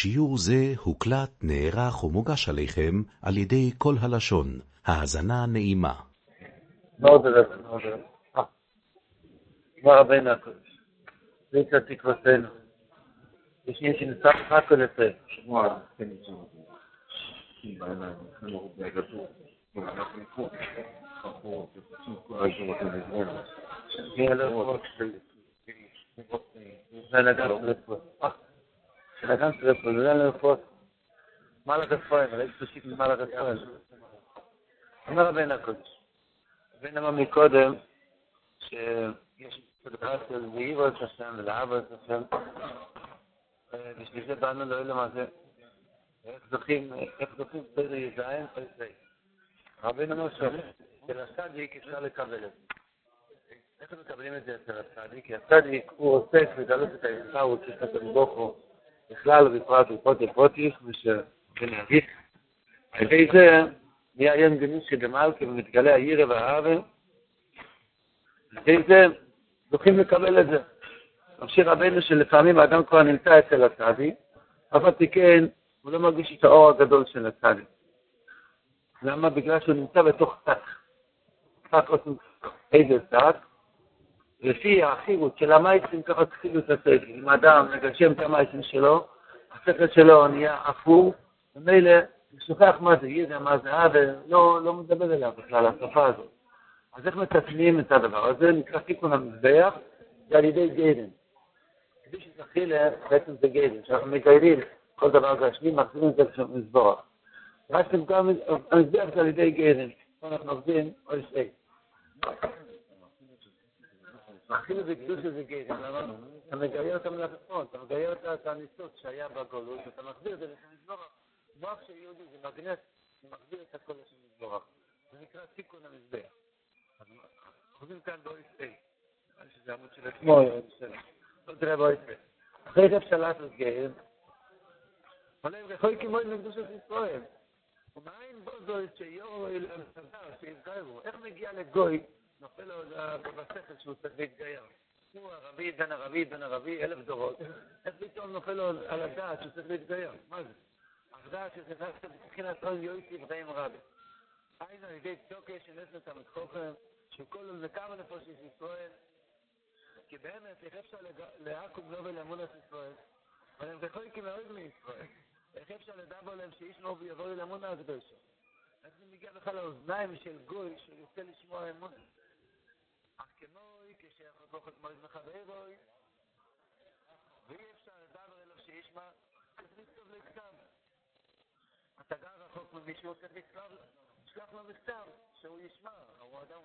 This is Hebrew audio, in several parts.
שיעור זה הוקלט, נערך ומוגש עליכם על ידי כל הלשון. האזנה נעימה. מאוד רב, מאוד רב. מה רבנו הקודש? זה תקוותנו. מי שנצטרך רק לפה. שמוע, כן, בעיניים, אנחנו Ich kann es repräsentieren, ich muss. Mal das Freund, weil ich zu schicken, mal das Freund. Und noch ein Akkus. Wenn man mich kodem, ich habe die Kraft, dass die Iwas Hashem, die Abas Hashem, die Schlüsse Bahnen, איך זוכים, איך זוכים, איך זוכים, איך זוכים, איך זוכים, איך זוכים, איך זוכים, איך זוכים, איך זוכים, איך זוכים, איך זוכים, כי זוכים, איך זוכים, איך זוכים, איך זוכים, איך זוכים, בכלל ובפרט בפרוטי פרוטיס ושנגיד. על ידי זה נהיה ים גניש שדמלכה ומתגלה הירא והאווה. על ידי זה זוכים לקבל את זה. ממשיך רבנו שלפעמים האדם כבר נמצא אצל הצדיק, אף על פי כן הוא לא מרגיש את האור הגדול של הצדיק. למה? בגלל שהוא נמצא בתוך שק. שק איזה שק? לפי האחירות של המייסים, ככה את השכל. אם האדם מגשם את המייסים שלו, השכל שלו נהיה אפור, ומילא הוא שוכח מה זה ידע, מה זה אה, ולא לא מדבר אליו בכלל, השפה הזאת. אז איך מתקנים את הדבר הזה? נקרא תיקון המזבח, זה על ידי גדן. כדי שתחילה, בעצם זה גדן, שאנחנו מגיירים כל דבר גשמי, מחזירים את זה כשמזבוח. רק גם המזבח זה על ידי גדן. פה אנחנו עובדים, אוי שי. אפילו בקדוש זה גדל, למה? אתה מגייר את המלאכות, אתה מגייר את הניסות שהיה בגולות, אתה מחזיר את זה לשם מזבורך. מוח של יהודי זה מגנט, זה מחזיר את הכל לשם מזבורך. זה נקרא תיקון המזבח. חוזרים כאן באויס A. נראה שזה עמוד של עצמו, לא תראה באויס A. אחרי רב שלט את גאל, עולה רחוי כמו עם קדושת ישראל. ומאין בו זו שיורו אליהם סדר, שיזכרו. איך מגיע לגוי נופל לו בשכל שהוא צריך להתגייר. הוא ערבי, בן ערבי, בן ערבי, אלף דורות. איך פתאום נופל לו על הדעת שהוא צריך להתגייר? מה זה? הדעת שזה נעשה מבחינת כל יועצי וחיים רבי. היינו על ידי צוקה שנס אותם את חוכם, שכל וכמה נפוש יש ישראל, כי באמת איך אפשר לעכום לא ולאמונת ישראל, אבל הם זכוי כי מאוד מישראל. איך אפשר לדבר להם שאיש מו ויבוא לאמונה הקדושה? איך זה מגיע בכלל לאוזניים של גוי שיוצא לשמוע אמונה? אך כמוי כשהחוכת מויז מחברוי, ואי אפשר לדבר אלו שישמע, לכתוב לכתב. אתה גר רחוק ממישהו, לכתוב, לשלוח לו מכתב, שהוא ישמע, הוא אדם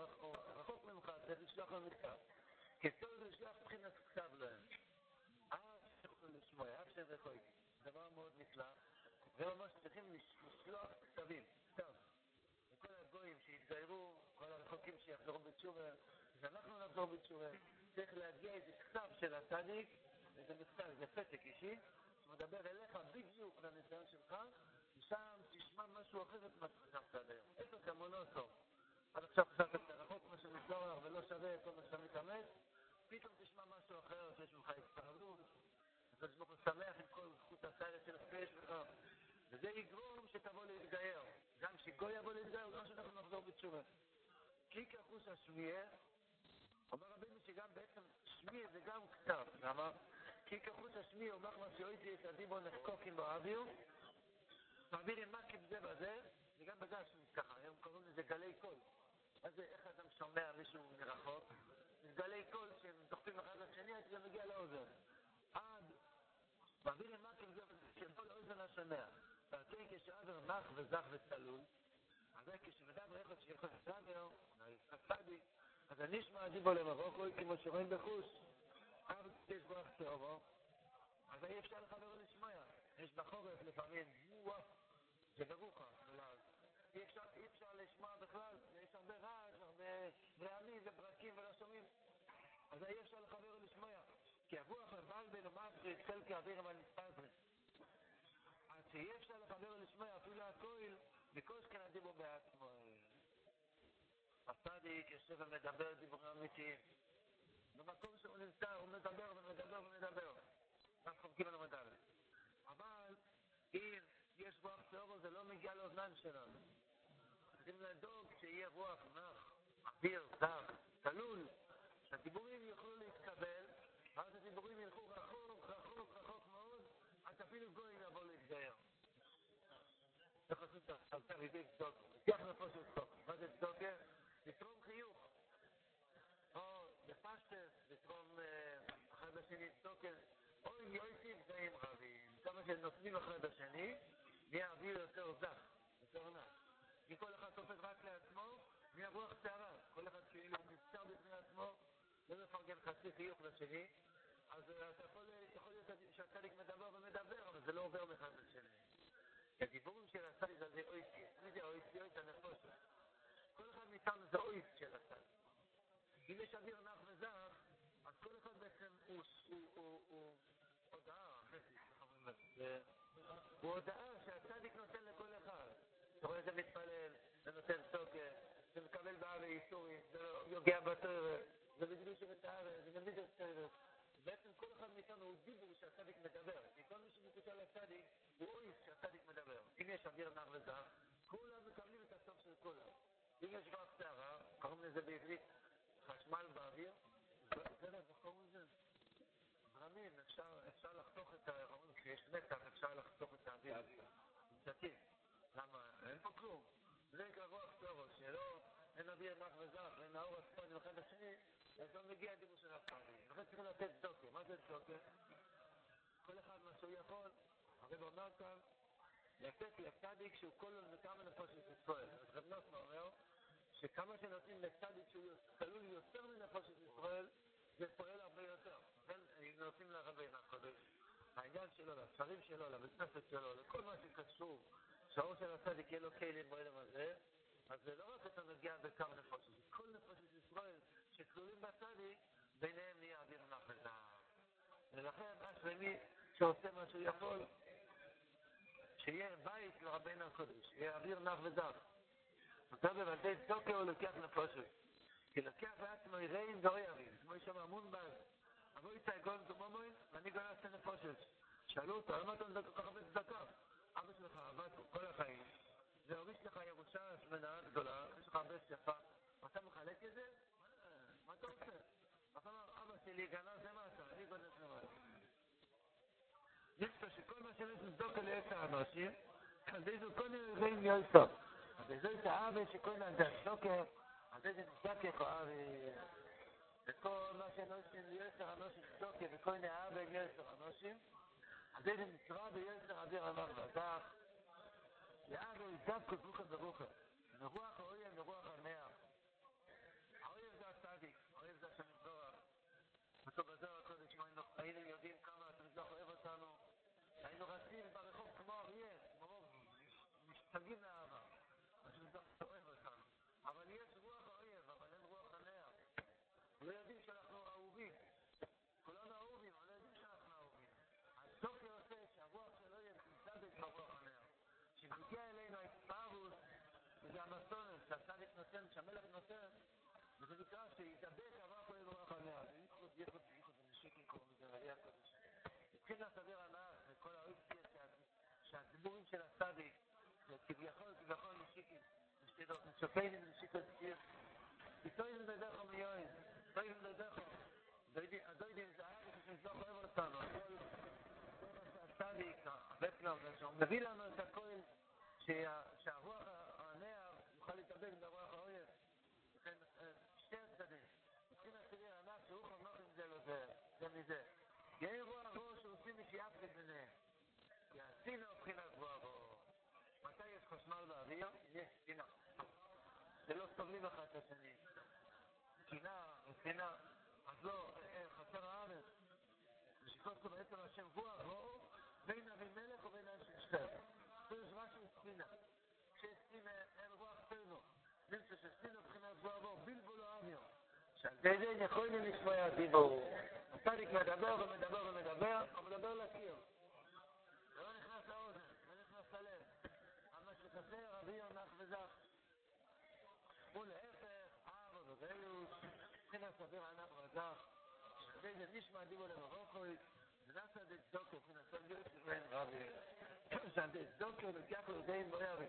רחוק ממך, צריך לשלוח לו מכתב. כתוב לשלוח מבחינת כתב להם. אף שיכולו לשמוע, אף שהם רחוקים. דבר מאוד נפלא. זה ממש צריכים לשלוח כתבים, כתב. לכל הגויים שהתגיירו, כל הרחוקים שיחזרו בתשובה, כשאנחנו נחזור בתשובה, צריך להגיע איזה כתב של הצדיק, איזה מכתב, איזה פתק אישי, שמדבר אליך בדיוק לניסיון שלך, ושם תשמע משהו אחר ממה שחשבת עד היום. איפה כמונו טוב. עד עכשיו חשבת רחוק מה שמסלוח ולא שווה כל מה שאתה מתאמץ, פתאום תשמע משהו אחר שיש ממך הצטרדות, הקדוש ברוך הוא שמח עם כל זכות הסיירת של הפש שלך, וזה יגרום שתבוא להתגייר. גם שגוי יבוא להתגייר, גם שאנחנו נחזור בתשובה. כי כחוש השמיעה אומר רבינו שגם בעצם שמי זה גם כתב, למה? כי כחוץ השמי אומר מה שאויתי את הדיבו נחקוקים באוויר, מעבירים מקים זה בזה, וגם בגלל ככה, היום קוראים לזה גלי קול. מה זה, איך אדם שומע מישהו מרחוק? זה גלי קול שהם דוחפים אחד לשני עד שזה מגיע לאוזן. עד, מעבירים מקים זה בזה, שבו לאוזן השומע. ועל כן כשאבר נח וזך וצלול, אז כשמדבר איך שיכול לדבר, צדיק, אז אני אשמע דיבו למבוכו, כמו שרואים בחוש. אב יש ברך טובו, אז אי אפשר לחבר לשמוע. יש בחורף לפעמים, וואו, זה ברוחה, בלעד. אי אפשר, אי אפשר לשמוע בכלל, יש הרבה רעש, הרבה רעמים וברקים ולא שומעים. אז אי אפשר לחבר לשמוע. כי הרוח לבן בין המסרי, צל כאוויר אבל. אז שאי אפשר לחבר לשמוע אפילו הכל, מקוש כאן הדיבו בעצמו. הצדיק יושב ומדבר דיבורים אמיתיים. במקום שהוא נמצא הוא מדבר ומדבר ומדבר. רק חובקים על המדבר. אבל זה לא מגיע לאוזניים שלנו. צריכים לדאוג שיהיה רוח נח, אוויר, זר, צלול, שהדיבורים יוכלו להתקבל, ואז הדיבורים ילכו רחוק, רחוק, רחוק מאוד, עד אפילו גוי יבוא להתגייר. צריך לעשות את התרידי צדוקה. לוקח נפו של צדוקה. מה זה צדוקה? לתרום חיוך. או בפשטס, לתרום אחד לשני צדוקה. אוי, יויסים זעים רבים. כמה שנותנים אחד לשני, נהיה אוויר יותר זך, יותר נח. אם כל אחד תופס רק לעצמו, נהיה רוח שערה. כל אחד כאילו נפצר בפני עצמו, לא מפרגן חצי חיוך לשני. אז אתה יכול, יכול להיות שהצדיק מדבר ומדבר, אבל זה לא עובר מאחד לשני. הדיבורים של הצדיק זה אויסי. מי זה אויסי? אויס הנפושת. מאיתנו זה אויס של הצדיק. אם יש אוויר נח וזך, אז כל אחד בעצם הוא הודעה, הוא הודעה שהצדיק נותן לכל אחד. אתה רואה, זה מתפלל, זה נותן סוקר, זה מקבל בארץ איסורים, זה יוגע בתוארת, זה בדיוק שבתארץ, זה מביא את התוארת. בעצם כל אחד מאיתנו הוא דיבור שהצדיק מדבר. כי כל מי שמקושר לצדיק הוא אויס שהצדיק מדבר. אם יש אוויר נח וזך, כולם מקבלים את הסוף של כולם. יש רק שערה, קוראים לזה בעברית חשמל באוויר, קוראים לזה? זרמים, אפשר לחתוך את ה... כשיש מתח אפשר לחתוך את האוויר. שתים. למה? אין פה כלום. זה נקרא רוח צורו, שלא אין אוויר נח וזך, ואין האור הצפוני אחד לשני, אז לא מגיע הדיבור של הצדיק. לכן צריכים לתת צדוקה. מה זה צדוקה? כל אחד מה שהוא יכול, הרב אומר כאן, לתת לצדיק שהוא כל נקמה נפושת ישראל. אז רב נוסמה אומר, שכמה שנותנים לצדיק שהוא כלול יותר מנפושת ישראל, זה פועל הרבה יותר. לכן, נותנים לרבינו הקודש, העניין שלו, לשרים שלו, לבית כנסת שלו, לכל מה שקשור, שהאור של הצדיק יהיה לו כלים בעולם הזה, אז זה לא רק אתה מגיע בכמה זה כל נפושת ישראל שכלולים בצדיק, ביניהם נהיה אוויר וזהב. ולכן, אשרי שעושה מה שהוא יכול, שיהיה בית לרבינו הקודש, שיהיה אוויר נח וזך. אותו בבתי צוקר הוא לוקח נפושת. כי לוקח בעצמו יראים ואויבים, כמו יש שם המון באז. אבוי צאי גון כמומוי, ואני גון עשה נפושת. שאלו אותו, למה אתה מדבר כל כך הרבה צדקה? אבא שלך עבד כל החיים, זה הוריש לך ירושה שמנה גדולה, יש לך הרבה יפה, אתה מחלק את זה? מה אתה עושה? אתה אומר, אבא שלי גנב זה מה אתה, אני גונב זה מה יש שכל מה שיש לבדוק על עשר האנשים, אז איזו כל מיני רגעים יוסף. אז זה זה האב שכל הזמן זה שוקה אז זה זה שוקה קואר בכל מה שנושים יש אנשים שוקה בכל נאב יש אנשים אז זה מצווה ויש לך אביר אמר בזך יאב הוא יזב כזוך הדרוך נרוח הוריה נרוח הנאה הוריה זה הצדיק הוריה זה השם נבדורך וטוב הזה הכל יש מה אינו היינו יודעים כמה אתם זה אוהב אותנו? היינו רצים ברחוב כמו אריה כמו רוב משתגים מה השם שהמלך נותן, וזה נקרא שיתאבק עבר פה אלו רחב נעבי. יש לו פיוט הזה נשיק עם קוראים לזה רגיע קודש. התחיל לסביר הנער, וכל האופציה שהדיבורים של הסדיק, כביכול, כביכול נשיק עם, נשיק עם, נשיק עם, נשיק עם, נשיק עם, נשיק עם, נשיק עם, נשיק עם, נשיק עם, דוידי דוידי זה היה כשם שלא חייב אותנו כל הסדיק בפנאו זה שהוא מביא לנו את הכל שהרוח הנער יוכל להתאבק דבר מזה. יהיה רוח ראש שעושים משיאפת ביניהם. כי הסינה מבחינה גבוהה בו. מתי יש חשמל באוויר? יש סינה. שלא סובלים אחד את השני. קינה ושנאה. אז לא, חסר הארץ. זה בעצם השם רוח ואור בין אבימלך ובין אנשי שטר. זה משהו ספינה. כשיש ספינה אין רוח טבע. נמצא שספינה מבחינת גבוהה בו, בלבו לא אוויר. שעל ידי יכולים לשמוע הדיבור. הצדיק מדבר ומדבר ומדבר, הוא מדבר לקיר. זה לא נכנס לאוזן, זה נכנס ללב. אבל שחסר אוויר נח וזך. ולהפך, אבא וגאיוס, מבחינת אוויר ענק וזך. שזה נשמע דיבור למרוקוי, ונעשה דצדוקו, מבחינת סרגיות, ואין רבי. שעל צדוקה לוקח לידי מוירי.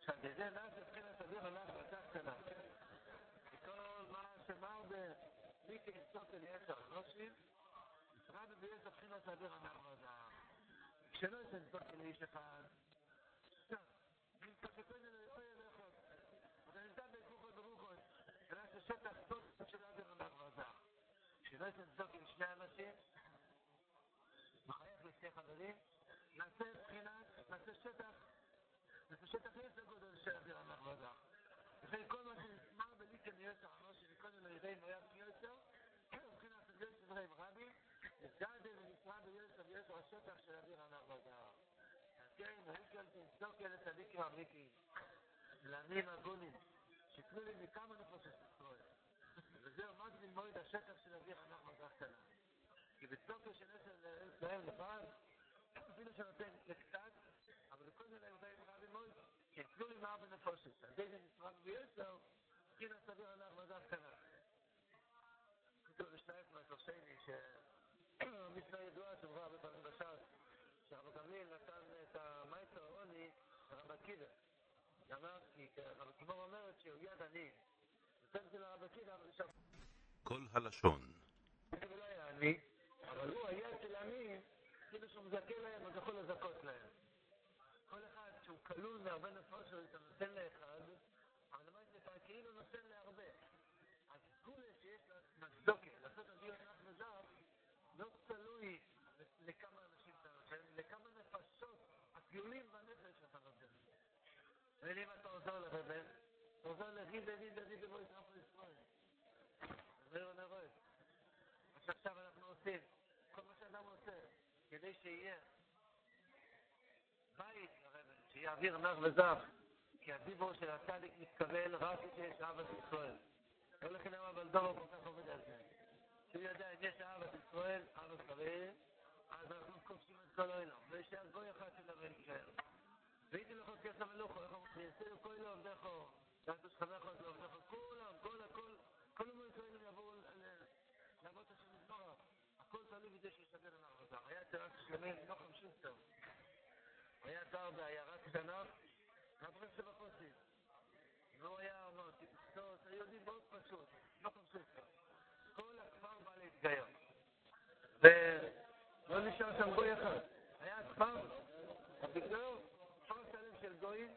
שעל ידי נעשה מבחינת אוויר הלך ואתה קטנה. שמר במיקי צדוקה לישר אנושים, משרד ויש מבחינת אוויר הלך ואתה. כשלא יש צדוקה לאיש אחד, נמצא לאוי אליכות. אתה נמצא בגופות ברוכות, ונעשה שטח טוב של אוויר הלך ואתה. כשלא יש צדוקה לשני אנשים, מחייך לשתי חברים, נעשה בחינת, נעשה שטח, נעשה שטח יש לגודל של אוויר המחמדה. Ich bin kein Mensch, ich bin ein Belieter, mir ist auch noch, ich bin kein Mensch, ich bin kein Mensch, ich bin kein Mensch, ich bin kein Mensch, ich bin kein Mensch, ich bin kein Mensch, ich bin kein Mensch, ich bin kein Mensch, כן, הוא כאן תמצוא כאלה צדיקים אמריקים, לנים אגונים, שיתנו לי מכמה נפשות ישראל. וזהו, מה זה ללמוד את השטח של אביך הנח מזרח קטנה? כי בצוקר של עשר לארץ להם לבד, אפילו שנותן לקצת, אבל לכל זה הם תלו לי מה בנפושת. על זה נשמע ביותר, כן הסביר הלך מזל קנה. כתוב בשנייף מהתושני, שמשנה ידועה שמורה הרבה פעמים בש"ס, שהרב גמליאל נתן את המייסר העוני לרב עקיבא. אמר, כי רב עקיבא אומרת שהוא יד עני. נותן את זה לרב עקיבא, אבל שם... כל הלשון. זה לא היה עני. אבל הוא היה של עניים, כאילו שהוא מזכה להם, אז יכול לזכות להם. כל אחד שהוא כלול מהרבה נפשות, אתה נותן לאחד, אבל למה זה כאילו נותן להרבה. אז כולה שיש לצדוקה, לעשות אדיר נח וזר, לא תלוי לכמה אנשים אתה נותן, לכמה נפשות הכלולים בנפש שאתה נותן. ואם אתה עוזר לרבן, אתה עוזר לריד, ריד, ריד, ובוא ישרף לישראל. זה לא נראה. עכשיו אנחנו עושים. כל מה שאדם עושה, כדי שיהיה אוויר נח וזך, כי הדיבור של הצדיק מתקבל רק כשיש אהבת ישראל. לא לכן אמר בלדורו כל כך עובד על זה. שהוא יודע, אם יש אהבת ישראל, אהבת חברים, אז אנחנו כובשים את כל העולם. ויש אז בו אחד של הבן יישאר. והייתי לך כסף מלוכו, איך אומרים? יעשו כל יום דרכו, יעשו את עובדך, כולם, כל הכל, כל יום ישראלים יבואו לעבוד השם יתברך. הכל תלוי בזה שיסתדר עם העבודה. היה אצל רב שלמים, נוחם שוסטר. היה גר בעיירה קטנה, מהברס שבפוסים. והוא היה אומר, תפסות, היהודי מאוד פשוט, נוחם שוסטר. כל הכפר בא להתגייר. ולא נשאר שם גוי אחד. היה כפר, בגללו, כפר שלם של גויים,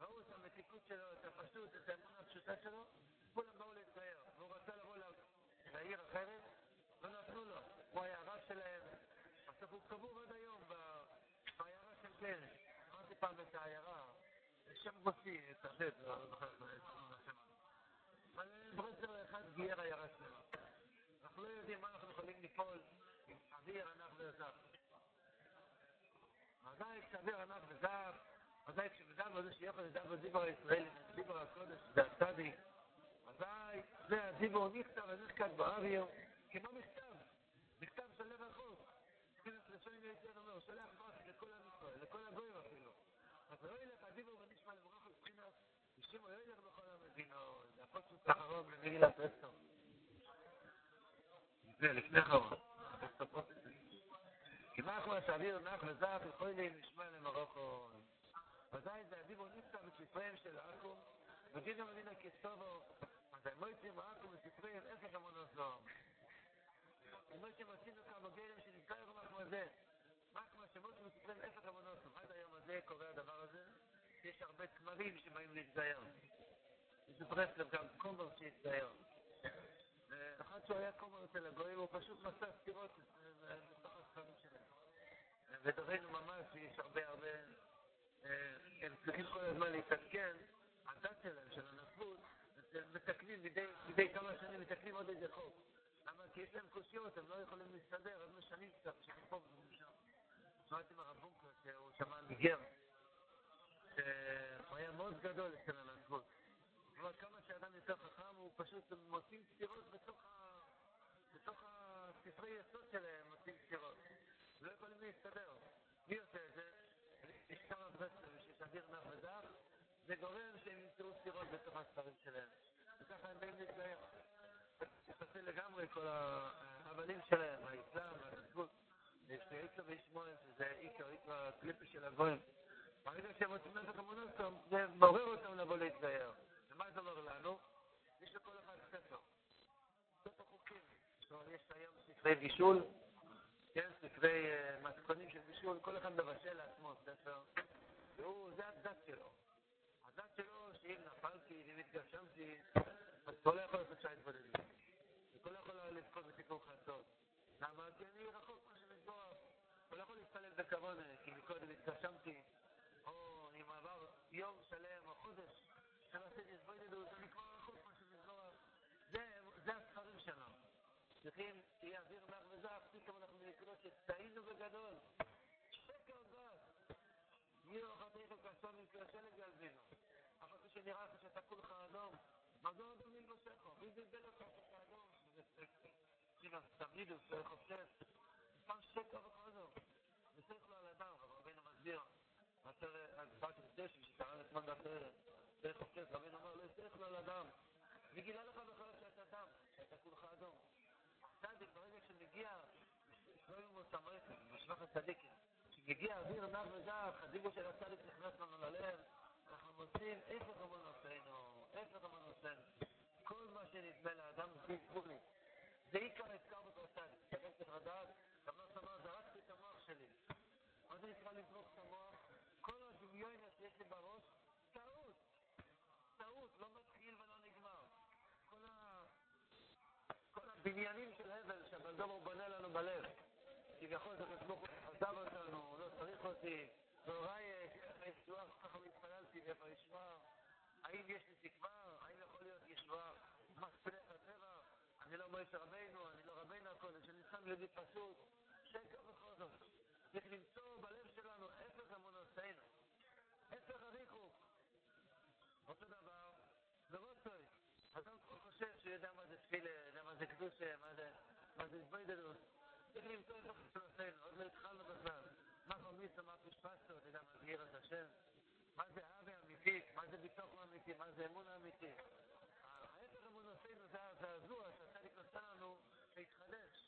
ראו את המתיקות שלו, את הפשוט, את האמונה הפשוטה שלו, כולם באו להתגייר. והוא רצה לבוא לעיר אחרת, לא נתנו לו. הוא היה הרב שלהם, בסוף הוא קבור עד היום קרן. אמרתי פעם את העיירה, שם רוסי, את השד, לא זוכר את השם. אבל ברסלר אחד גייר עיירה שלמה. אנחנו לא יודעים מה אנחנו יכולים לפעול עם אוויר ענק וזר. ודאי כשאוויר ענק וזר, ודאי כשמדבר בזה שיכול לדבר בדיבר הישראלי, בדיבר הקודש, זה הצדיק. ודאי, זה הדיבור נכתב ונחקק באוויר, כמו מכתב. מכתב של לב החוץ. לפעמים הייתי אומר, שולח לכל הגויים אפילו. אז לא ילך הדיבור ונשמע לברוך מבחינת, ישימו לא ילך בכל המדינות, זה הפוסט האחרון למגילת אסתר. זה לפני האחרון. כי מה אנחנו שהאוויר נח וזך יכול נשמע למרוקו. ודאי זה הדיבור נפתח בספריהם של עכו, וגידו מדינה כסובו, אז הם לא יוצאים עכו בספריהם, איך אמונות זוהר. כמו שמצינו כמה גרם שנזכר יום אנחנו הזה. מה כמו שמות מספרים הפך אמונות. עד היום הזה קורה הדבר הזה, יש הרבה תמרים שבאים להתגייר. יש ברסלב גם קומר שהתגייר. אחד שהוא היה קומר אצל הגויים, הוא פשוט מסע סתירות בתוך הספרים שלהם. ודורנו ממש, יש הרבה הרבה, הם צריכים כל הזמן להתעדכן, הדת שלהם, של הנפות, מתקנים מדי כמה שנים, מתקנים עוד איזה חוק. למה? כי יש להם קושיות, הם לא יכולים להסתדר, הם משנים קצת, שפה ומשם. שמעתי מהרב בונקר שהוא שמע מגר, שהוא היה מאוד גדול אצל הנפות. אבל כמה שאדם יותר חכם, הוא פשוט מוצאים סתירות בתוך הספרי יסוד שלהם, מוצאים סתירות. לא יכולים להסתדר. מי עושה את זה? ברסלר שיש אוויר נח ודח, זה גורם שהם ימצאו סתירות בתוך הספרים שלהם. וככה הם באים להתגייר. יחסי לגמרי כל ההבלים שלהם, האסלאם, הנצרות. יש איקר וישמואל, שזה איקר, איקר הקליפה של הגויים. ברגע שהם רוצים נפח אמונוסום, זה מעורר אותם לבוא להתגייר. ומה זה אומר לנו? יש לכל אחד ספר. ספר חוקים. יש היום ספרי בישול, כן, ספרי uh, מתכונים של בישול, כל אחד מבשל לעצמו ספר, והוא, זה הדת שלו. הדת שלו, שאם נפלתי ואם התגשמתי, אז לא יכול לעשות שעה התבודדים. יכול להתפלל בכבוד, כי מקודם התגשמתי, או אם עבר יום שלם או חודש, שלא עשיתי התבודדות, אני כבר רחוק מה שמתבורר. זה הספרים שלנו. צריכים, שיהיה אוויר נח וזך, פתאום אנחנו נקלוט שטעינו בגדול. שקר גס. יהיו אחתיך כסון עם שלג ילבינו. אף על פי שנראה לך שאתה כולך אדום, מדוע אדום נלבשך? מי בלבל אותך שאתה אדום? תמיד הוא צריך חופשת. פעם שקר וחזור. מסביר. מאשר הגברת הקדשים שקרא אתמול באחרת. צריך חופשת, רבינו אומר, לא לו על אדם. מי גילה לך בכלל שאתה אדם? שאתה כולך אדום. צדיק, ברגע שמגיע, לא אותם רצף, בשבח הצדיקים. כשמגיע אוויר נח וזך, הדיבור של הצדיק נכנס לנו ללב, אנחנו מוצאים הפך אמונותינו, הפך אמונותינו. כל מה שנדמה לאדם זה גבולי. זה עיקר הזכר בכל צדיק. צריך לדעת, רב נוס אמר, זרקתי את המוח שלי. נקרא לזרוק את המוח? כל הדמיון שיש לי בראש, טעות. טעות, לא מתחיל ולא נגמר. כל ה... כל הבניינים של הבל שהבלדום הוא בונה לנו בלב. כביכול זה הוא עזב אותנו, הוא לא צריך אותי, והוריי ישועה, ככה התפללתי ואיפה ישועה, האם יש לי תקווה, האם יכול להיות ישועה, מה ספלך הטבע, אני לא מועצת רבינו, אני לא רבינו הקודש, אני שם לידי פשוט, שקר בכל זאת. צריך למצוא בלב שלנו הפך אמונותינו, הפך הריחוק. אותו דבר, ורוצוי. אדם חושב שהוא יודע מה זה תפילה, יודע מה זה קדושה, מה זה, מה זה התבודדות. צריך למצוא את החסרותינו, עוד לא התחלנו בכלל. מה חמיסה, מה פשפשתו, אתה יודע מה זה יראת השם? מה זה אהבה אמיתית, מה זה ביטחון אמיתי, מה זה אמון אמיתי. ההפך אמונותינו זה הזעזוע שהצדיק נותן לנו להתחדש,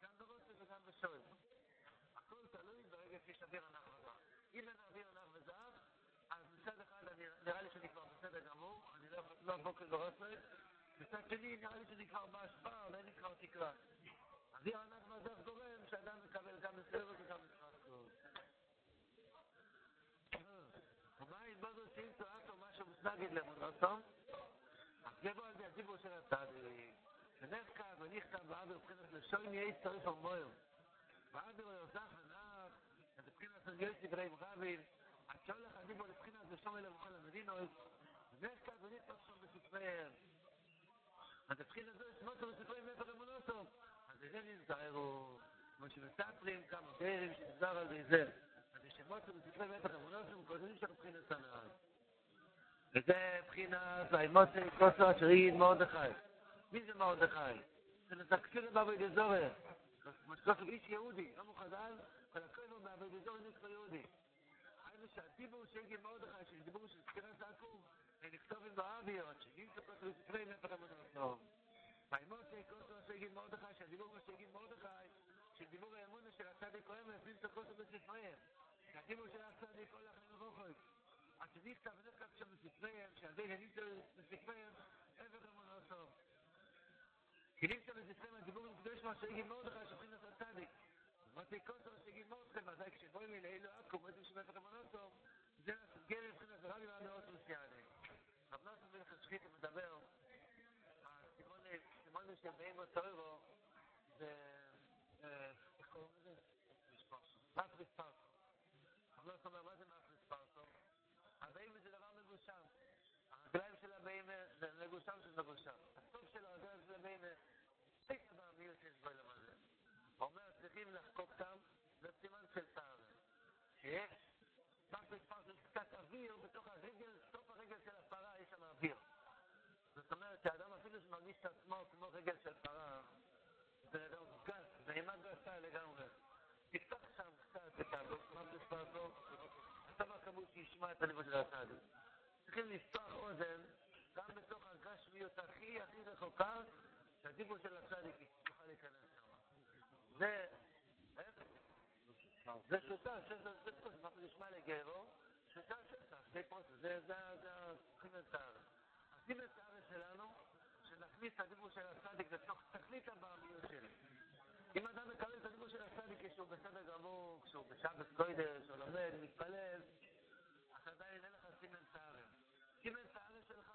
גם ברוצה וגם בשואל. שיש אוויר הנח וזהב. אם אין אוויר הנח וזהב, אז מצד אחד נראה לי שאני כבר בסדר גמור, אני לא הבוקר ברוסק, מצד שני נראה לי שאני כבר בהשפעה, ואין לי כבר תקרה. אוויר ענק והזר גורם שאדם מקבל גם מסורת וגם מסורת. ומה ילמדו שאם תורתו משהו מסנגד לאמונתו? אז יבוא על זה הדיבור של הצדיק. כלל ונכתב באוויר מבחינת לשון יהיה צריך המויר. באוויר הוא יוסף ist die Frage, wo wir an Schalle haben, wo das Kind ist, wo wir alle Medina ist, wo wir alle Medina ist, wo wir alle Medina ist, wo wir alle Medina ist, wo wir alle Medina ist, wo wir alle Medina ist, wo wir alle Medina ist, wo wir alle Medina ist, wo wir alle Medina ist, וזה בחינה, זה אימות של כוסו אשר היא מאוד אחי. מי זה מאוד אחי? זה נזכקים בבית גזורר. כמו שכוסו איש יהודי, לא מוכזר, ולכן הוא מעבר בזור נקרא יהודי. אני שהדיבור של גי מאוד אחר, של דיבור של סקירה זעקום, ונכתוב עם באוויר, עד שגיל ספק לספרי נפח המנות נאום. מהימות של קוסו עושה גיל מאוד אחר, של דיבור מאוד אחר, של דיבור האמון של הצדי כהם, ולפעמים את הקוסו בספריהם. שהדיבור של הצדי כל החיים ובוחוי. אז שנכתב נכתב שם בספריהם, שעל זה נגיד שם בספריהם, איפה המנות נאום. כי נכתב בספריהם הדיבור מקדוש מה שהגיל מאוד אחר, שוכרים was ich konnte was ich gemacht habe was ich wollte mir leider akku was ich mir gemacht habe so der gerne ist das habe ich an der aus ist ja ne aber das wird das geht mit der bel die wollen die wollen sich bei mir zurück der äh ich komme das ist pass das ist pass aber was ist das pass so aber ich will da mal gehen schauen Gleich של הבאים זה נגושם של נגושם. הסוף של הרגב של הבאים את עצמו כמו רגל של פרה, זה גס, זה אימה גסה לגמרי. תפתח שם קצת את המפריס פרסו, עכשיו הכמות שישמע את הליבו של הצדיק. צריכים לפתוח אוזן גם בתוך הגשמיות הכי הכי רחוקה שהדיבור של הצדיק יוכל להיכנס שם. זה, איך? ושלושה, שסע, זה פרוס, מה זה נשמע לגרו? שלושה, שסע, שתי פרוס, זה, זה, זה הסימן סערה. הסימן סערה שלנו, שנכניס את הדיבור של הצדיק לתוך תכלית הבעמיות שלי. אם אדם מקבל את הדיבור של הצדיק כשהוא בסדר גמור, כשהוא בשבת קוידש, או לומד, מתפלל, אז עדיין אין לך סימן סערה. סימן סערה שלך,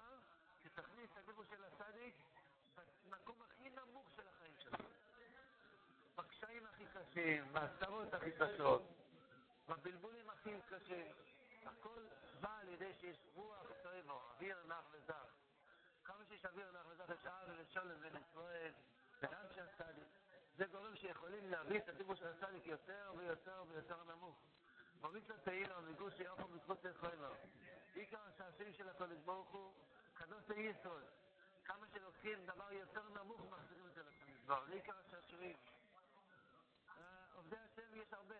שתכניס את הדיבור של הצדיק במקום הכי נמוך של החיים שלך. בקשיים הכי קשים, בהסתרות הכי קשות, בבלבולים הכי קשים. הכל בא על ידי שיש רוח טויבו, אוויר נח וזך. כמה נח וזך אפשר ולשולם בין ישראל, ואנשי הצדיק. זה גורם שיכולים להביא את הדיבור של הצדיק יותר ויותר ויותר נמוך. במצווה תהילה מגוש יופו מצוות לחיימה. עיקר השעשועים של הקודש ברוך הוא, קדוש ליסוד. כמה שלוקחים דבר יותר נמוך מחזירים את זה למדבר. זה עיקר השעשועים. עובדי השם יש הרבה,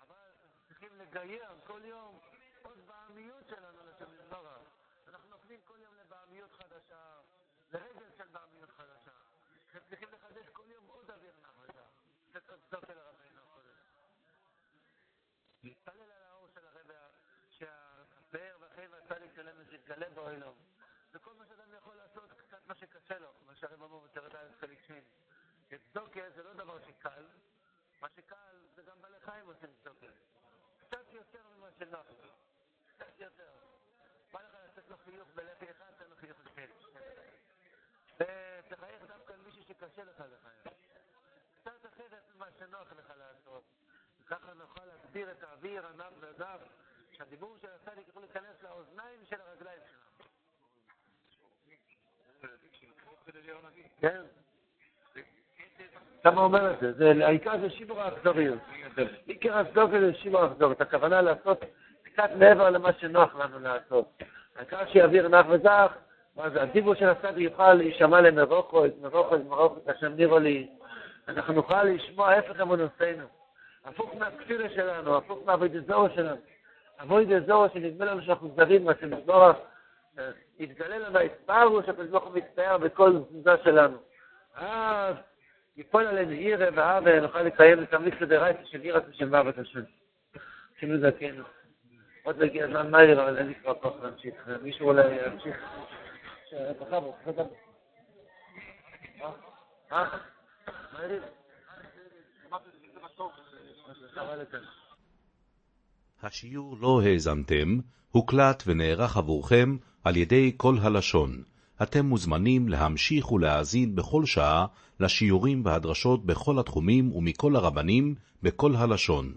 אבל צריכים לגייר כל יום עוד בעמיות שלנו לשם נופלים כל יום לבעמיות חדשה, לרגל של בעמיות חדשה. הם צריכים לחדש כל יום עוד אוויר נחלשה. זה צדוק אל רבינו הקודם. להתפלל על האור של הרבי, שהפאר והחיים והצדיק שלהם יתגלה באוילום. וכל מה שאדם יכול לעשות, קצת מה שקשה לו, מה שהרב אמרו בצורת הארץ חלק שני. צדוקה זה לא דבר שקל, מה שקל זה גם בעלי חיים עושים צדוקה. קצת יותר ממה שנוח. קצת יותר. בא לך לתת לו חיוך בלחי אחד, תן לו חיוך לשני. ותחייך דווקא על מישהו שקשה לך לחייך. קצת אחרת ממה שנוח לך לעשות. וככה נוכל להגביר את האוויר, ענף והזף, שהדיבור של הצדיק יכול להיכנס לאוזניים של הרגליים שלנו. כן. כמה אומר את זה? העיקר זה שימור האכזריות. עיקר הסדוקה זה שימור האכזריות. הכוונה לעשות קצת מעבר למה שנוח לנו לעשות. העיקר שיעביר נח וזך, אז הדיבור של הצד יוכל להישמע למרוקו, את מרוקו, את מרוקו, את השם נירו לי. אנחנו נוכל לשמוע ההפך אמונותינו. הפוך מהכפירה שלנו, הפוך מהאבוידי זורו שלנו. אבוידי זורו שנדמה לנו שאנחנו זרים, מה שמזבורך יתגלה לנו, שהקדוש ברוך הוא מצטער בכל תזוזה שלנו. אז ייפול עלינו ירא ואהבה, נוכל לקיים את המצווה דרייתא של יראת השם ואהבת השם. שינו דרכנו. עוד להגיע הזמן מהיר, אבל אין לי כבר כוח להמשיך. מישהו אולי ימשיך. בכבוד, בכבוד. אה? מה? השיעור לא האזנתם, הוקלט ונערך עבורכם על ידי כל הלשון. אתם מוזמנים להמשיך ולהאזין בכל שעה לשיעורים והדרשות בכל התחומים ומכל הרבנים בכל הלשון.